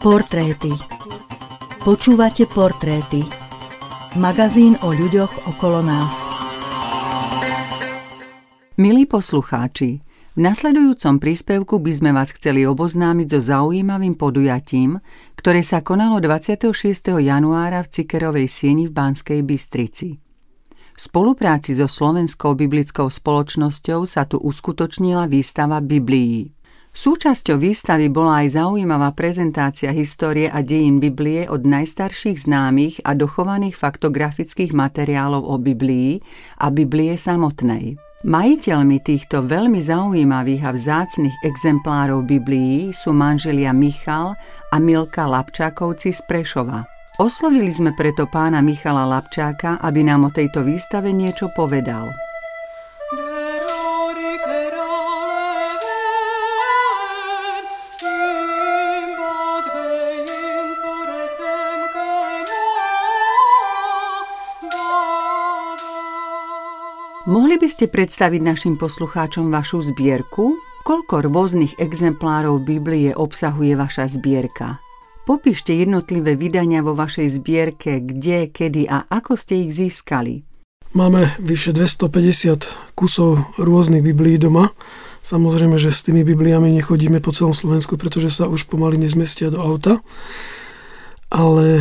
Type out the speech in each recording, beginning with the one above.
Portréty Počúvate Portréty Magazín o ľuďoch okolo nás Milí poslucháči, v nasledujúcom príspevku by sme vás chceli oboznámiť so zaujímavým podujatím, ktoré sa konalo 26. januára v Cikerovej sieni v Banskej Bystrici. V spolupráci so Slovenskou biblickou spoločnosťou sa tu uskutočnila výstava Biblií. Súčasťou výstavy bola aj zaujímavá prezentácia histórie a dejín Biblie od najstarších známych a dochovaných faktografických materiálov o Biblii a Biblie samotnej. Majiteľmi týchto veľmi zaujímavých a vzácnych exemplárov Biblií sú manželia Michal a Milka Lapčákovci z Prešova. Oslovili sme preto pána Michala Lapčáka, aby nám o tejto výstave niečo povedal. Mohli by ste predstaviť našim poslucháčom vašu zbierku? Koľko rôznych exemplárov Biblie obsahuje vaša zbierka? Popíšte jednotlivé vydania vo vašej zbierke, kde, kedy a ako ste ich získali. Máme vyše 250 kusov rôznych biblií doma. Samozrejme, že s tými bibliami nechodíme po celom Slovensku, pretože sa už pomaly nezmestia do auta. Ale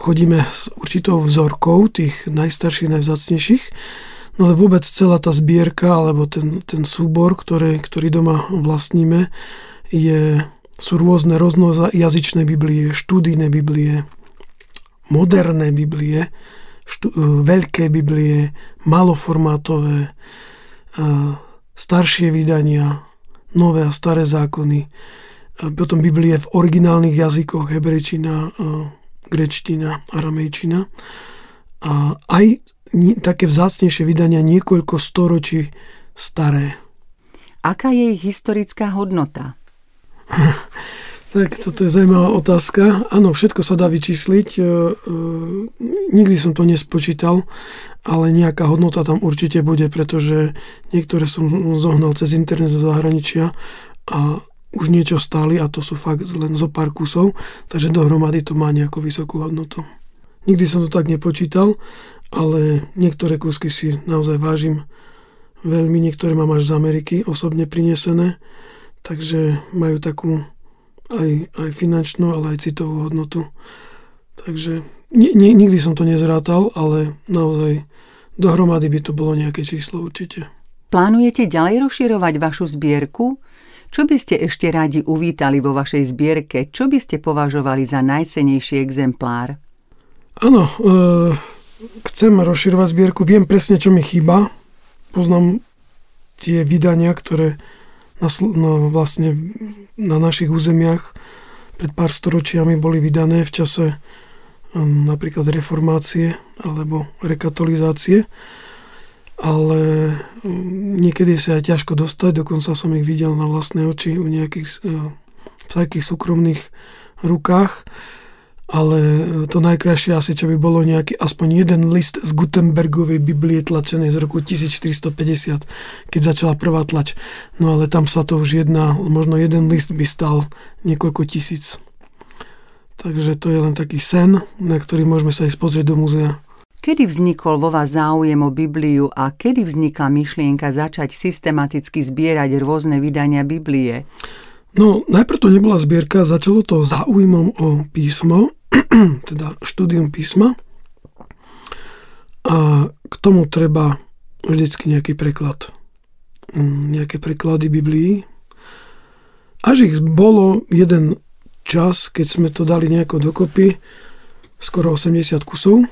chodíme s určitou vzorkou tých najstarších, najvzácnejších. No ale vôbec celá tá zbierka, alebo ten, ten súbor, ktorý, ktorý doma vlastníme, je sú rôzne rôznojazyčné Biblie, študijné Biblie, moderné Biblie, štú, e, veľké Biblie, maloformátové, e, staršie vydania, nové a staré zákony, potom Biblie v originálnych jazykoch, hebrejčina, e, grečtina, aramejčina a aj také vzácnejšie vydania niekoľko storočí staré. Aká je ich historická hodnota? Tak toto je zaujímavá otázka. Áno, všetko sa dá vyčísliť. E, e, nikdy som to nespočítal, ale nejaká hodnota tam určite bude, pretože niektoré som zohnal cez internet zo zahraničia a už niečo stáli a to sú fakt len zo pár kusov, takže dohromady to má nejakú vysokú hodnotu. Nikdy som to tak nepočítal, ale niektoré kusky si naozaj vážim veľmi, niektoré mám až z Ameriky osobne prinesené takže majú takú aj, aj finančnú, ale aj citovú hodnotu. Takže ni, ni, nikdy som to nezrátal, ale naozaj dohromady by to bolo nejaké číslo určite. Plánujete ďalej rozširovať vašu zbierku? Čo by ste ešte radi uvítali vo vašej zbierke? Čo by ste považovali za najcenejší exemplár? Áno, e, chcem rozširovať zbierku. Viem presne, čo mi chýba. Poznám tie vydania, ktoré na, no, vlastne na našich územiach pred pár storočiami boli vydané v čase um, napríklad reformácie alebo rekatolizácie, ale um, niekedy sa aj ťažko dostať, dokonca som ich videl na vlastné oči u nejakých uh, v súkromných rukách ale e, to najkrajšie asi, čo by bolo nejaký aspoň jeden list z Gutenbergovej Biblie tlačenej z roku 1450, keď začala prvá tlač. No ale tam sa to už jedná, možno jeden list by stal niekoľko tisíc. Takže to je len taký sen, na ktorý môžeme sa ísť pozrieť do múzea. Kedy vznikol vo vás záujem o Bibliu a kedy vznikla myšlienka začať systematicky zbierať rôzne vydania Biblie? No, najprv to nebola zbierka, začalo to záujmom o písmo, teda štúdium písma a k tomu treba vždycky nejaký preklad. Mm, nejaké preklady Biblii. Až ich bolo jeden čas, keď sme to dali nejako dokopy, skoro 80 kusov.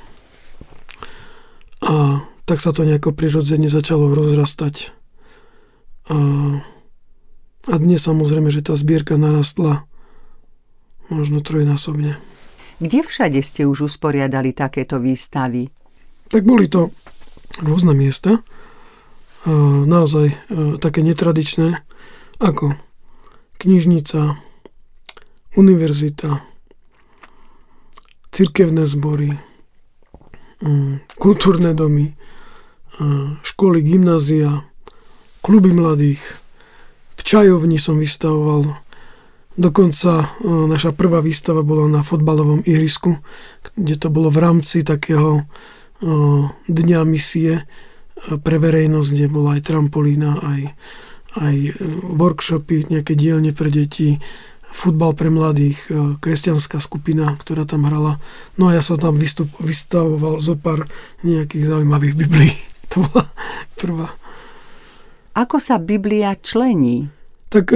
A tak sa to nejako prirodzene začalo rozrastať. A a dnes samozrejme, že tá zbierka narastla možno trojnásobne. Kde všade ste už usporiadali takéto výstavy? Tak boli to rôzne miesta, naozaj také netradičné, ako knižnica, univerzita, cirkevné zbory, kultúrne domy, školy, gymnázia, kluby mladých, v čajovni som vystavoval, Dokonca e, naša prvá výstava bola na fotbalovom ihrisku, kde to bolo v rámci takého e, dňa misie e, pre verejnosť, kde bola aj trampolína, aj, aj workshopy, nejaké dielne pre deti, futbal pre mladých, kresťanská skupina, ktorá tam hrala. No a ja som tam vystup, vystavoval zo pár nejakých zaujímavých biblií. To bola prvá. Ako sa Biblia člení? Tak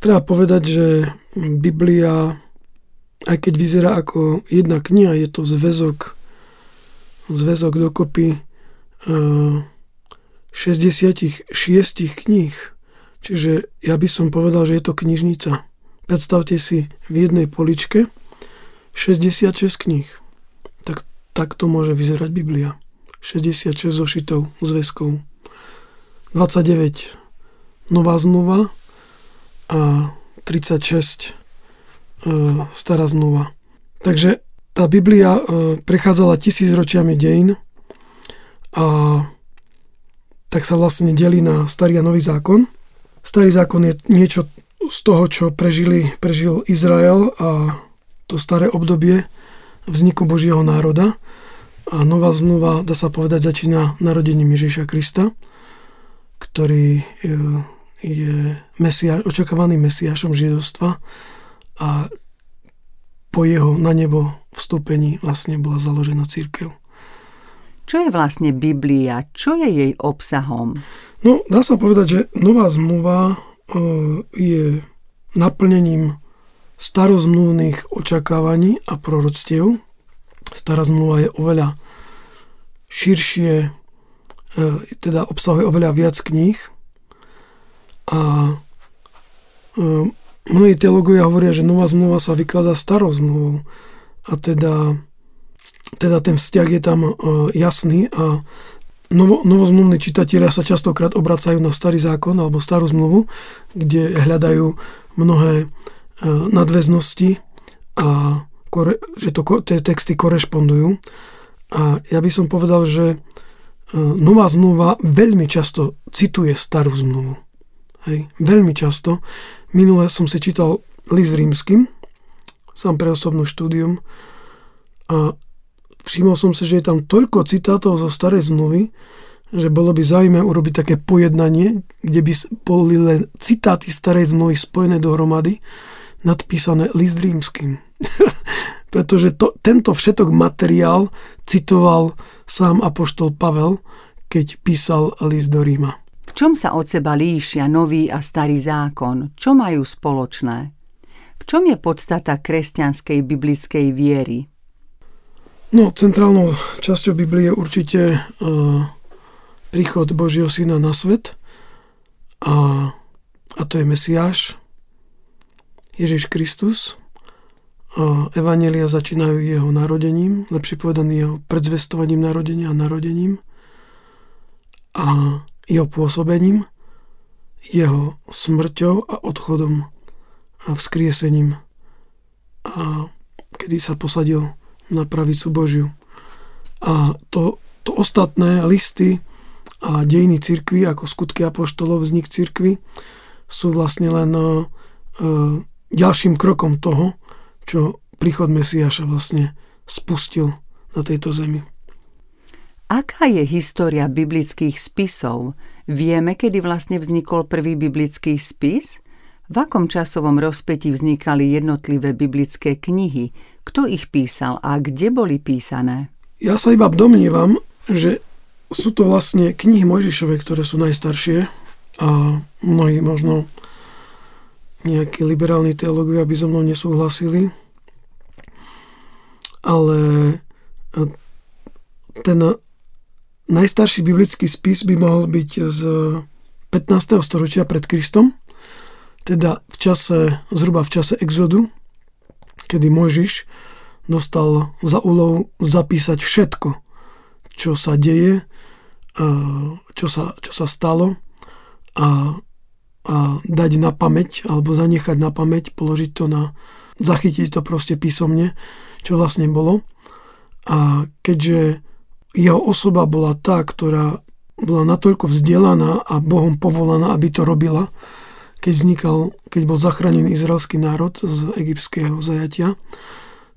Treba povedať, že Biblia, aj keď vyzerá ako jedna kniha, je to zväzok, zväzok dokopy 66 eh, kníh. Čiže ja by som povedal, že je to knižnica. Predstavte si v jednej poličke 66 kníh. Tak, tak to môže vyzerať Biblia. 66 zošitov, zväzkov. 29 Nová zmluva, a 36 e, stará zmluva. Takže tá Biblia e, prechádzala tisícročiami dejín a tak sa vlastne delí na starý a nový zákon. Starý zákon je niečo z toho, čo prežili, prežil Izrael a to staré obdobie vzniku Božieho národa. A nová zmluva, dá sa povedať, začína narodením Ježíša Krista, ktorý e, je mesia, očakávaným mesiašom židovstva a po jeho na nebo vstúpení vlastne bola založená církev. Čo je vlastne Biblia? Čo je jej obsahom? No, dá sa povedať, že nová zmluva e, je naplnením starozmluvných očakávaní a proroctiev. Stará zmluva je oveľa širšie, e, teda obsahuje oveľa viac kníh, a e, mnohí teológovia hovoria, že nová zmluva sa vykladá starou zmluvou. A teda, teda ten vzťah je tam e, jasný a novo, novozmluvní čitatelia sa častokrát obracajú na starý zákon alebo starú zmluvu, kde hľadajú mnohé e, nadväznosti a že to, tie texty korešpondujú. A ja by som povedal, že nová zmluva veľmi často cituje starú zmluvu. Hej, veľmi často. Minule som si čítal list rímským, sám pre osobnú štúdium a všimol som si, že je tam toľko citátov zo starej zmluvy, že bolo by zaujímavé urobiť také pojednanie, kde by boli len citáty starej zmluvy spojené dohromady, nadpísané list rímským. Pretože to, tento všetok materiál citoval sám apoštol Pavel, keď písal list do Ríma. V čom sa od seba líšia nový a starý zákon? Čo majú spoločné? V čom je podstata kresťanskej biblickej viery? No, centrálnou časťou Biblie je určite uh, príchod Božieho syna na svet a, a to je Mesiáš, Ježiš Kristus. A Evanelia začínajú jeho narodením, lepšie povedaný jeho predzvestovaním narodenia a narodením. A jeho pôsobením, jeho smrťou a odchodom a vzkriesením a kedy sa posadil na pravicu Božiu. A to, to ostatné listy a dejiny cirkvy, ako skutky apoštolov, vznik cirkvy, sú vlastne len uh, ďalším krokom toho, čo príchod Mesiáša vlastne spustil na tejto zemi. Aká je história biblických spisov? Vieme, kedy vlastne vznikol prvý biblický spis? V akom časovom rozpeti vznikali jednotlivé biblické knihy? Kto ich písal a kde boli písané? Ja sa iba domnievam, že sú to vlastne knihy Mojžišove, ktoré sú najstaršie a mnohí možno nejakí liberálni teológovia by so mnou nesúhlasili, ale ten Najstarší biblický spis by mohol byť z 15. storočia pred Kristom, teda v čase, zhruba v čase exodu, kedy Mojžiš dostal za úlohu zapísať všetko, čo sa deje, čo sa, čo sa stalo a, a dať na pamäť, alebo zanechať na pamäť, položiť to na, zachytiť to proste písomne, čo vlastne bolo. A keďže jeho osoba bola tá, ktorá bola natoľko vzdelaná a Bohom povolaná, aby to robila, keď vznikal, keď bol zachránený izraelský národ z egyptského zajatia,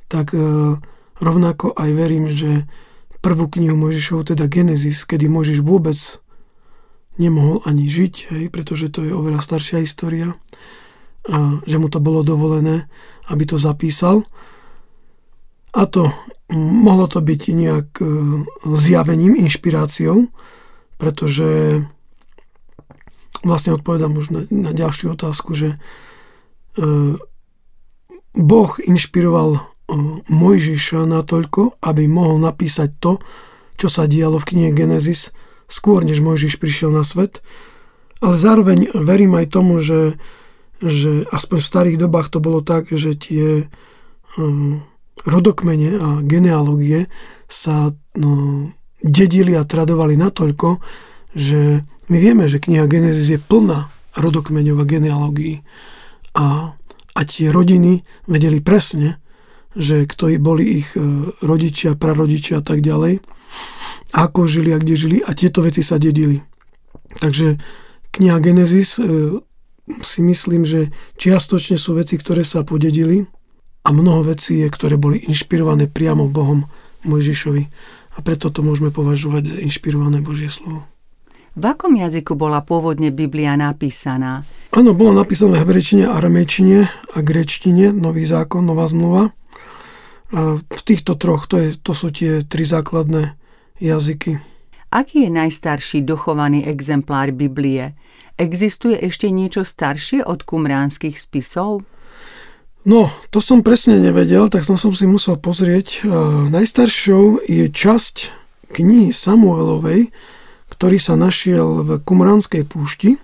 tak e, rovnako aj verím, že prvú knihu Mojžišovu, teda Genesis, kedy Mojžiš vôbec nemohol ani žiť, hej, pretože to je oveľa staršia história, a že mu to bolo dovolené, aby to zapísal. A to mohlo to byť nejak e, zjavením, inšpiráciou, pretože vlastne odpovedám už na, na ďalšiu otázku, že e, Boh inšpiroval e, Mojžiša natoľko, aby mohol napísať to, čo sa dialo v knihe Genesis skôr, než Mojžiš prišiel na svet. Ale zároveň verím aj tomu, že, že aspoň v starých dobách to bolo tak, že tie um, rodokmene a genealógie sa no, dedili a tradovali natoľko, že my vieme, že kniha Genesis je plná rodokmeňov a genealógií. A, a tie rodiny vedeli presne, že kto boli ich e, rodičia, prarodičia a tak ďalej, ako žili a kde žili a tieto veci sa dedili. Takže kniha Genesis e, si myslím, že čiastočne sú veci, ktoré sa podedili a mnoho vecí je, ktoré boli inšpirované priamo Bohom Mojžišovi. A preto to môžeme považovať za inšpirované Božie slovo. V akom jazyku bola pôvodne Biblia napísaná? Áno, bola napísaná v hebrečine, aramejčine a grečtine, Nový zákon, Nová zmluva. A v týchto troch, to, je, to sú tie tri základné jazyky. Aký je najstarší dochovaný exemplár Biblie? Existuje ešte niečo staršie od kumránskych spisov? No, to som presne nevedel, tak som, si musel pozrieť. najstaršou je časť knihy Samuelovej, ktorý sa našiel v Kumránskej púšti.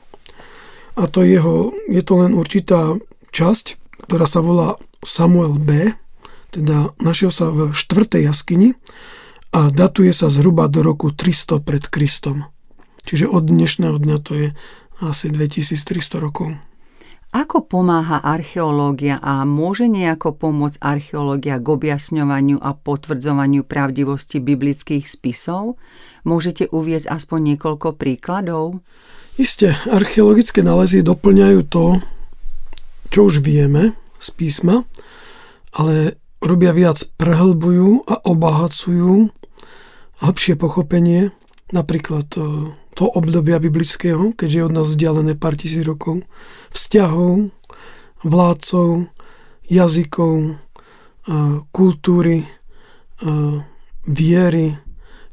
A to jeho, je to len určitá časť, ktorá sa volá Samuel B. Teda našiel sa v 4. jaskyni a datuje sa zhruba do roku 300 pred Kristom. Čiže od dnešného dňa to je asi 2300 rokov. Ako pomáha archeológia a môže nejako pomôcť archeológia k objasňovaniu a potvrdzovaniu pravdivosti biblických spisov? Môžete uviezť aspoň niekoľko príkladov? Isté, archeologické nálezy doplňajú to, čo už vieme z písma, ale robia viac, prehlbujú a obohacujú hlbšie pochopenie, napríklad to obdobia biblického, keďže je od nás vzdialené pár tisíc rokov, vzťahov, vládcov, jazykov, kultúry, viery,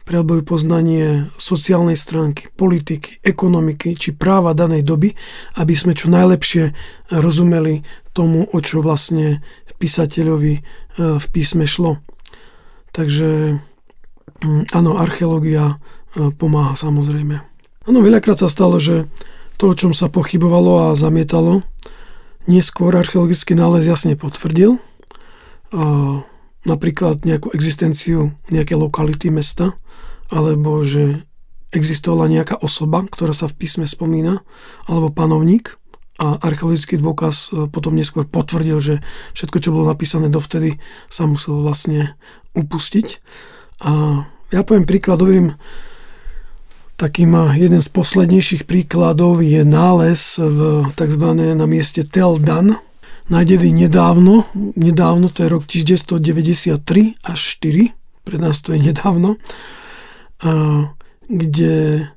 prehlbujú poznanie sociálnej stránky, politiky, ekonomiky či práva danej doby, aby sme čo najlepšie rozumeli tomu, o čo vlastne písateľovi v písme šlo. Takže áno, archeológia pomáha samozrejme. Áno, veľakrát sa stalo, že to, o čom sa pochybovalo a zamietalo, neskôr archeologický nález jasne potvrdil. A napríklad nejakú existenciu nejakej lokality mesta, alebo že existovala nejaká osoba, ktorá sa v písme spomína, alebo panovník. A archeologický dôkaz e, potom neskôr potvrdil, že všetko, čo bolo napísané dovtedy, sa muselo vlastne upustiť. A ja poviem príkladovým Takým jeden z poslednejších príkladov je nález v tzv. na mieste Tel Dan, nájdený nedávno, nedávno to je rok 1993 až 4, pre nás to je nedávno, kde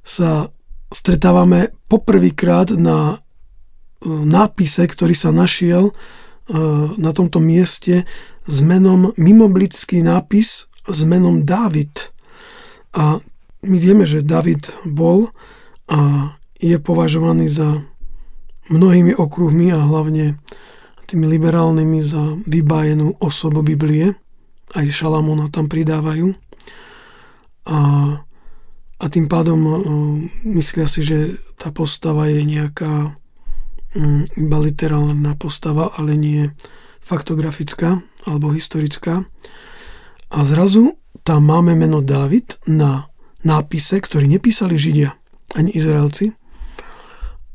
sa stretávame poprvýkrát na e, nápise, ktorý sa našiel e, na tomto mieste s menom, mimoblický nápis s menom David. A my vieme, že David bol a je považovaný za mnohými okruhmi a hlavne tými liberálnymi za vybájenú osobu Biblie. Aj Šalamona tam pridávajú. A, a tým pádom myslia si, že tá postava je nejaká um, iba literálna postava, ale nie faktografická alebo historická. A zrazu tam máme meno David na nápise, ktorý nepísali Židia ani Izraelci,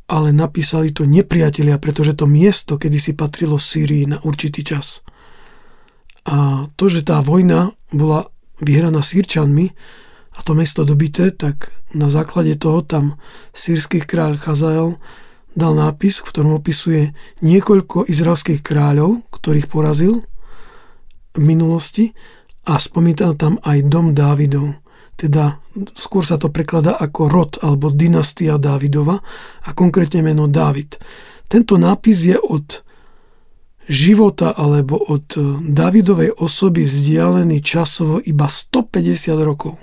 ale napísali to nepriatelia, pretože to miesto kedysi patrilo Sýrii na určitý čas. A to, že tá vojna bola vyhraná Sýrčanmi a to mesto dobité, tak na základe toho tam sírsky kráľ Chazael dal nápis, v ktorom opisuje niekoľko izraelských kráľov, ktorých porazil v minulosti a spomína tam aj dom Dávidov. Teda skôr sa to prekladá ako rod alebo dynastia Dávidova a konkrétne meno Dávid. Tento nápis je od života alebo od Davidovej osoby vzdialený časovo iba 150 rokov.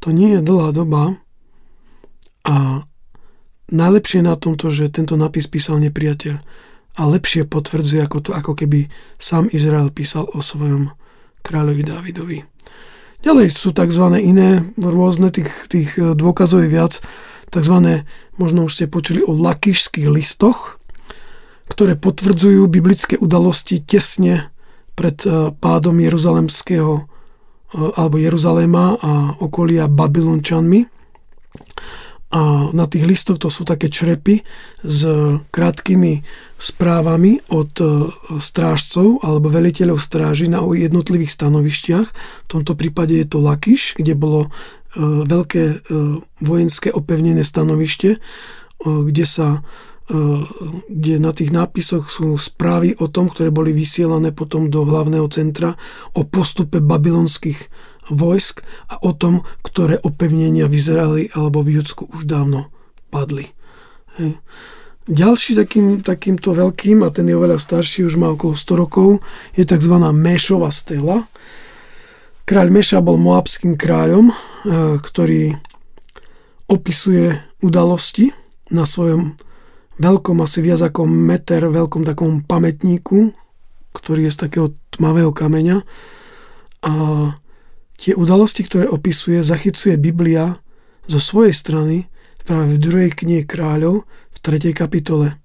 To nie je dlhá doba a najlepšie na tomto, že tento nápis písal nepriateľ a lepšie potvrdzuje ako to, ako keby sám Izrael písal o svojom kráľovi Dávidovi. Ďalej sú tzv. iné rôzne, tých, tých e, dôkazov je viac, tzv. možno už ste počuli o lakišských listoch, ktoré potvrdzujú biblické udalosti tesne pred e, pádom Jeruzalemského e, alebo Jeruzaléma a okolia Babylončanmi. A na tých listoch to sú také črepy s krátkými správami od e, strážcov alebo veliteľov stráži na jednotlivých stanovištiach. V tomto prípade je to Lakiš, kde bolo e, veľké e, vojenské opevnené stanovište, kde sa kde na tých nápisoch sú správy o tom, ktoré boli vysielané potom do hlavného centra o postupe babylonských vojsk a o tom, ktoré opevnenia v Izraeli alebo v Judsku už dávno padli. Hej. Ďalší takým, takýmto veľkým, a ten je oveľa starší, už má okolo 100 rokov, je tzv. Mešova stela. Kráľ Meša bol moabským kráľom, e, ktorý opisuje udalosti na svojom veľkom, asi viac ako meter veľkom takom pamätníku, ktorý je z takého tmavého kameňa. A Tie udalosti, ktoré opisuje, zachycuje Biblia zo svojej strany práve v druhej knihe kráľov v 3. kapitole.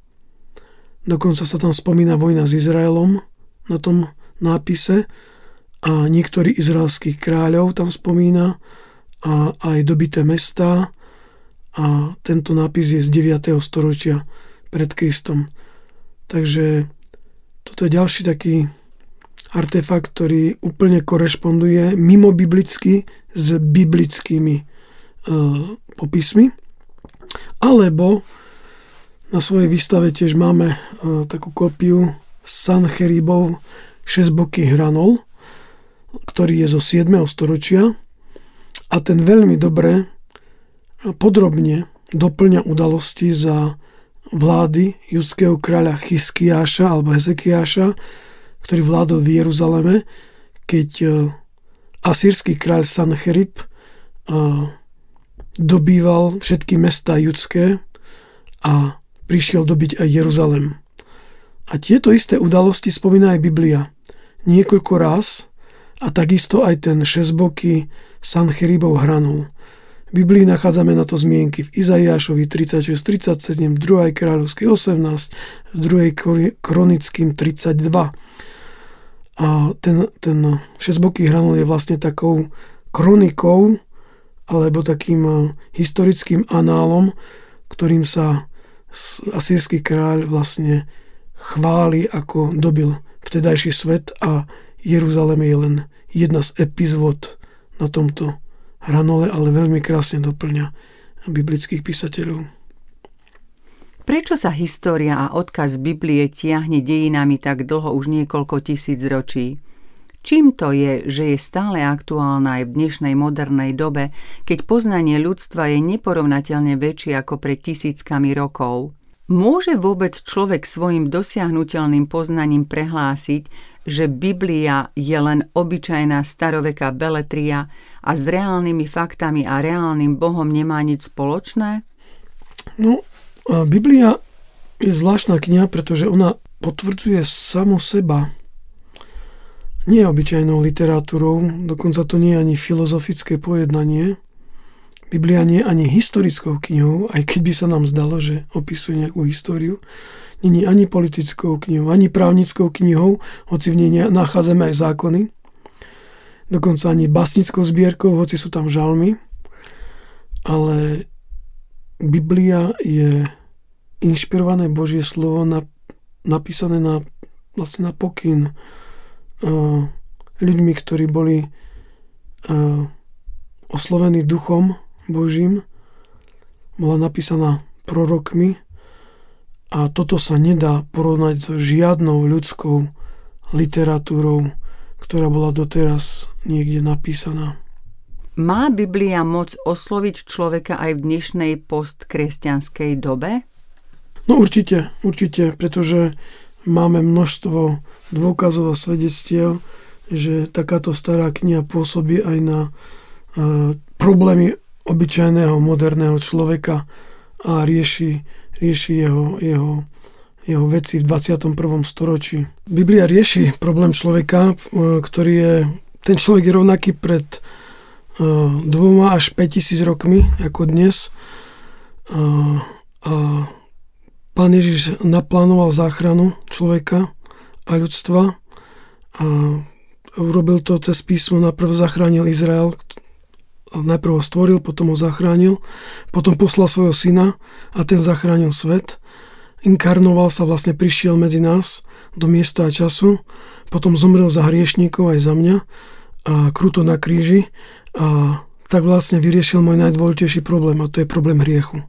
Dokonca sa tam spomína vojna s Izraelom na tom nápise a niektorí izraelských kráľov tam spomína a aj dobité mesta a tento nápis je z 9. storočia pred Kristom. Takže toto je ďalší taký artefakt, ktorý úplne korešponduje mimo biblicky s biblickými e, popismi. Alebo na svojej výstave tiež máme e, takú kopiu Sancheribov šesťboký hranol, ktorý je zo 7. storočia a ten veľmi dobre podrobne doplňa udalosti za vlády judského kráľa Chyskiáša alebo Hezekiáša, ktorý vládol v Jeruzaleme, keď e, asýrsky kráľ Sancherib e, dobýval všetky mesta judské a prišiel dobiť aj Jeruzalem. A tieto isté udalosti spomína aj Biblia. Niekoľko raz a takisto aj ten šesboký Sancheribov hranul. V Biblii nachádzame na to zmienky v Izaiášovi 36-37, v 2. kráľovskej 18, v 2. kronickým 32. A ten, ten šesťboký hranol je vlastne takou kronikou alebo takým e, historickým análom, ktorým sa asýrsky kráľ vlastne chváli, ako dobil vtedajší svet a Jeruzalem je len jedna z epizód na tomto hranole, ale veľmi krásne doplňa biblických písateľov. Prečo sa história a odkaz Biblie tiahne dejinami tak dlho už niekoľko tisíc ročí? Čím to je, že je stále aktuálna aj v dnešnej modernej dobe, keď poznanie ľudstva je neporovnateľne väčšie ako pred tisíckami rokov? Môže vôbec človek svojim dosiahnutelným poznaním prehlásiť, že Biblia je len obyčajná staroveká beletria a s reálnymi faktami a reálnym Bohom nemá nič spoločné? No, Biblia je zvláštna kniha, pretože ona potvrdzuje samu seba. Nie obyčajnou literatúrou, dokonca to nie je ani filozofické pojednanie. Biblia nie je ani historickou knihou, aj keď by sa nám zdalo, že opisuje nejakú históriu. Není ani politickou knihou, ani právnickou knihou, hoci v nej nachádzame aj zákony. Dokonca ani basnickou zbierkou, hoci sú tam žalmy. Ale Biblia je inšpirované Božie slovo na, napísané na, vlastne na pokyn uh, ľuďmi, ktorí boli uh, oslovený duchom Božím, bola napísaná prorokmi a toto sa nedá porovnať so žiadnou ľudskou literatúrou, ktorá bola doteraz niekde napísaná. Má Biblia moc osloviť človeka aj v dnešnej postkresťanskej dobe? No určite, určite, pretože máme množstvo dôkazov a svedectiev, že takáto stará kniha pôsobí aj na uh, problémy obyčajného moderného človeka a rieši, rieši jeho, jeho, jeho veci v 21. storočí. Biblia rieši problém človeka, uh, ktorý je, ten človek je rovnaký pred uh, dvoma až 5000 rokmi, ako dnes. Uh, a Pán Ježiš naplánoval záchranu človeka a ľudstva a urobil to cez písmo. Najprv zachránil Izrael, najprv ho stvoril, potom ho zachránil, potom poslal svojho syna a ten zachránil svet. Inkarnoval sa, vlastne prišiel medzi nás do miesta a času, potom zomrel za hriešníkov aj za mňa a kruto na kríži a tak vlastne vyriešil môj najdôležitejší problém a to je problém hriechu.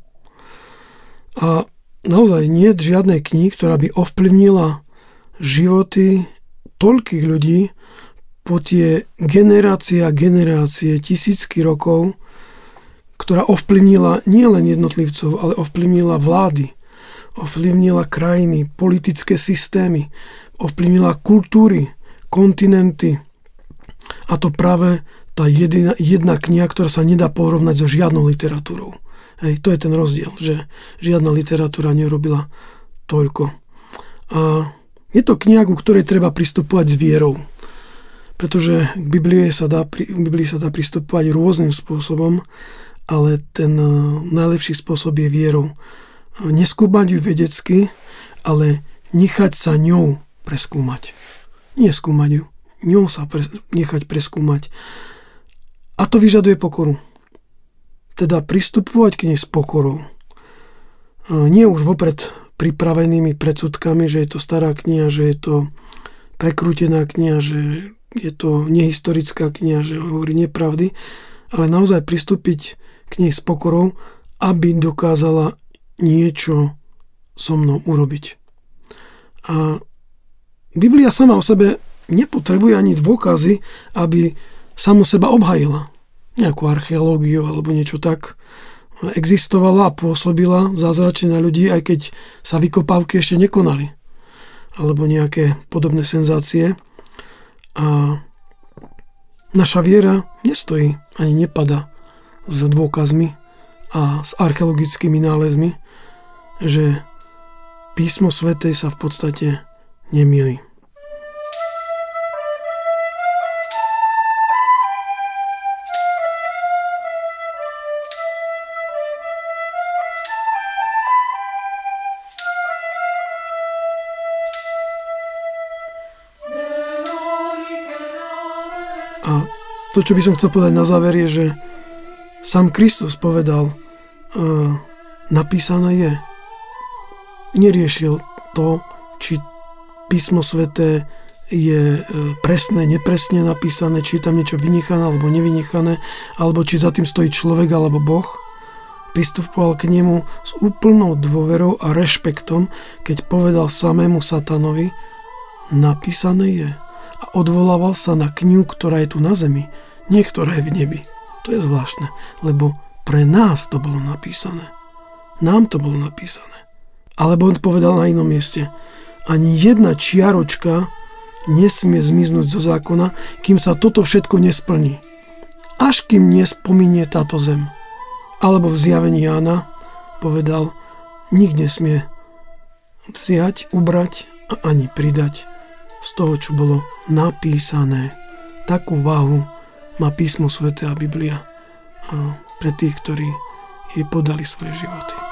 A naozaj nie je žiadnej knihy, ktorá by ovplyvnila životy toľkých ľudí po tie generácie a generácie, tisícky rokov, ktorá ovplyvnila nielen jednotlivcov, ale ovplyvnila vlády, ovplyvnila krajiny, politické systémy, ovplyvnila kultúry, kontinenty. A to práve tá jedna, jedna kniha, ktorá sa nedá porovnať so žiadnou literatúrou. Hej, to je ten rozdiel, že žiadna literatúra nerobila toľko. A je to kniha, ku ktorej treba pristupovať s vierou. Pretože k Biblii sa dá, k Biblii sa dá pristupovať rôznym spôsobom, ale ten e, najlepší spôsob je vierou. Neskúmať ju vedecky, ale nechať sa ňou preskúmať. Nie skúmať ju, ňou sa pre, nechať preskúmať. A to vyžaduje pokoru teda pristupovať k nej s pokorou. Nie už vopred pripravenými predsudkami, že je to stará kniha, že je to prekrútená kniha, že je to nehistorická kniha, že hovorí nepravdy, ale naozaj pristúpiť k nej s pokorou, aby dokázala niečo so mnou urobiť. A Biblia sama o sebe nepotrebuje ani dôkazy, aby samo seba obhajila nejakú archeológiu alebo niečo tak existovala a pôsobila zázračne na ľudí, aj keď sa vykopávky ešte nekonali. Alebo nejaké podobné senzácie. A naša viera nestojí ani nepada s dôkazmi a s archeologickými nálezmi, že písmo svätej sa v podstate nemýli. To, čo by som chcel povedať na záver, je, že sám Kristus povedal, uh, napísané je. Neriešil to, či písmo sveté je e, presné, nepresne napísané, či je tam niečo vynechané alebo nevynechané, alebo či za tým stojí človek alebo Boh. Pristupoval k nemu s úplnou dôverou a rešpektom, keď povedal samému satanovi, napísané je a odvolával sa na knihu, ktorá je tu na zemi, nie ktorá je v nebi. To je zvláštne, lebo pre nás to bolo napísané. Nám to bolo napísané. Alebo on povedal na inom mieste, ani jedna čiaročka nesmie zmiznúť zo zákona, kým sa toto všetko nesplní. Až kým nespominie táto zem. Alebo v zjavení Jána povedal, nik nesmie vziať, ubrať a ani pridať z toho, čo bolo napísané. Takú váhu má písmo svete a Biblia pre tých, ktorí jej podali svoje životy.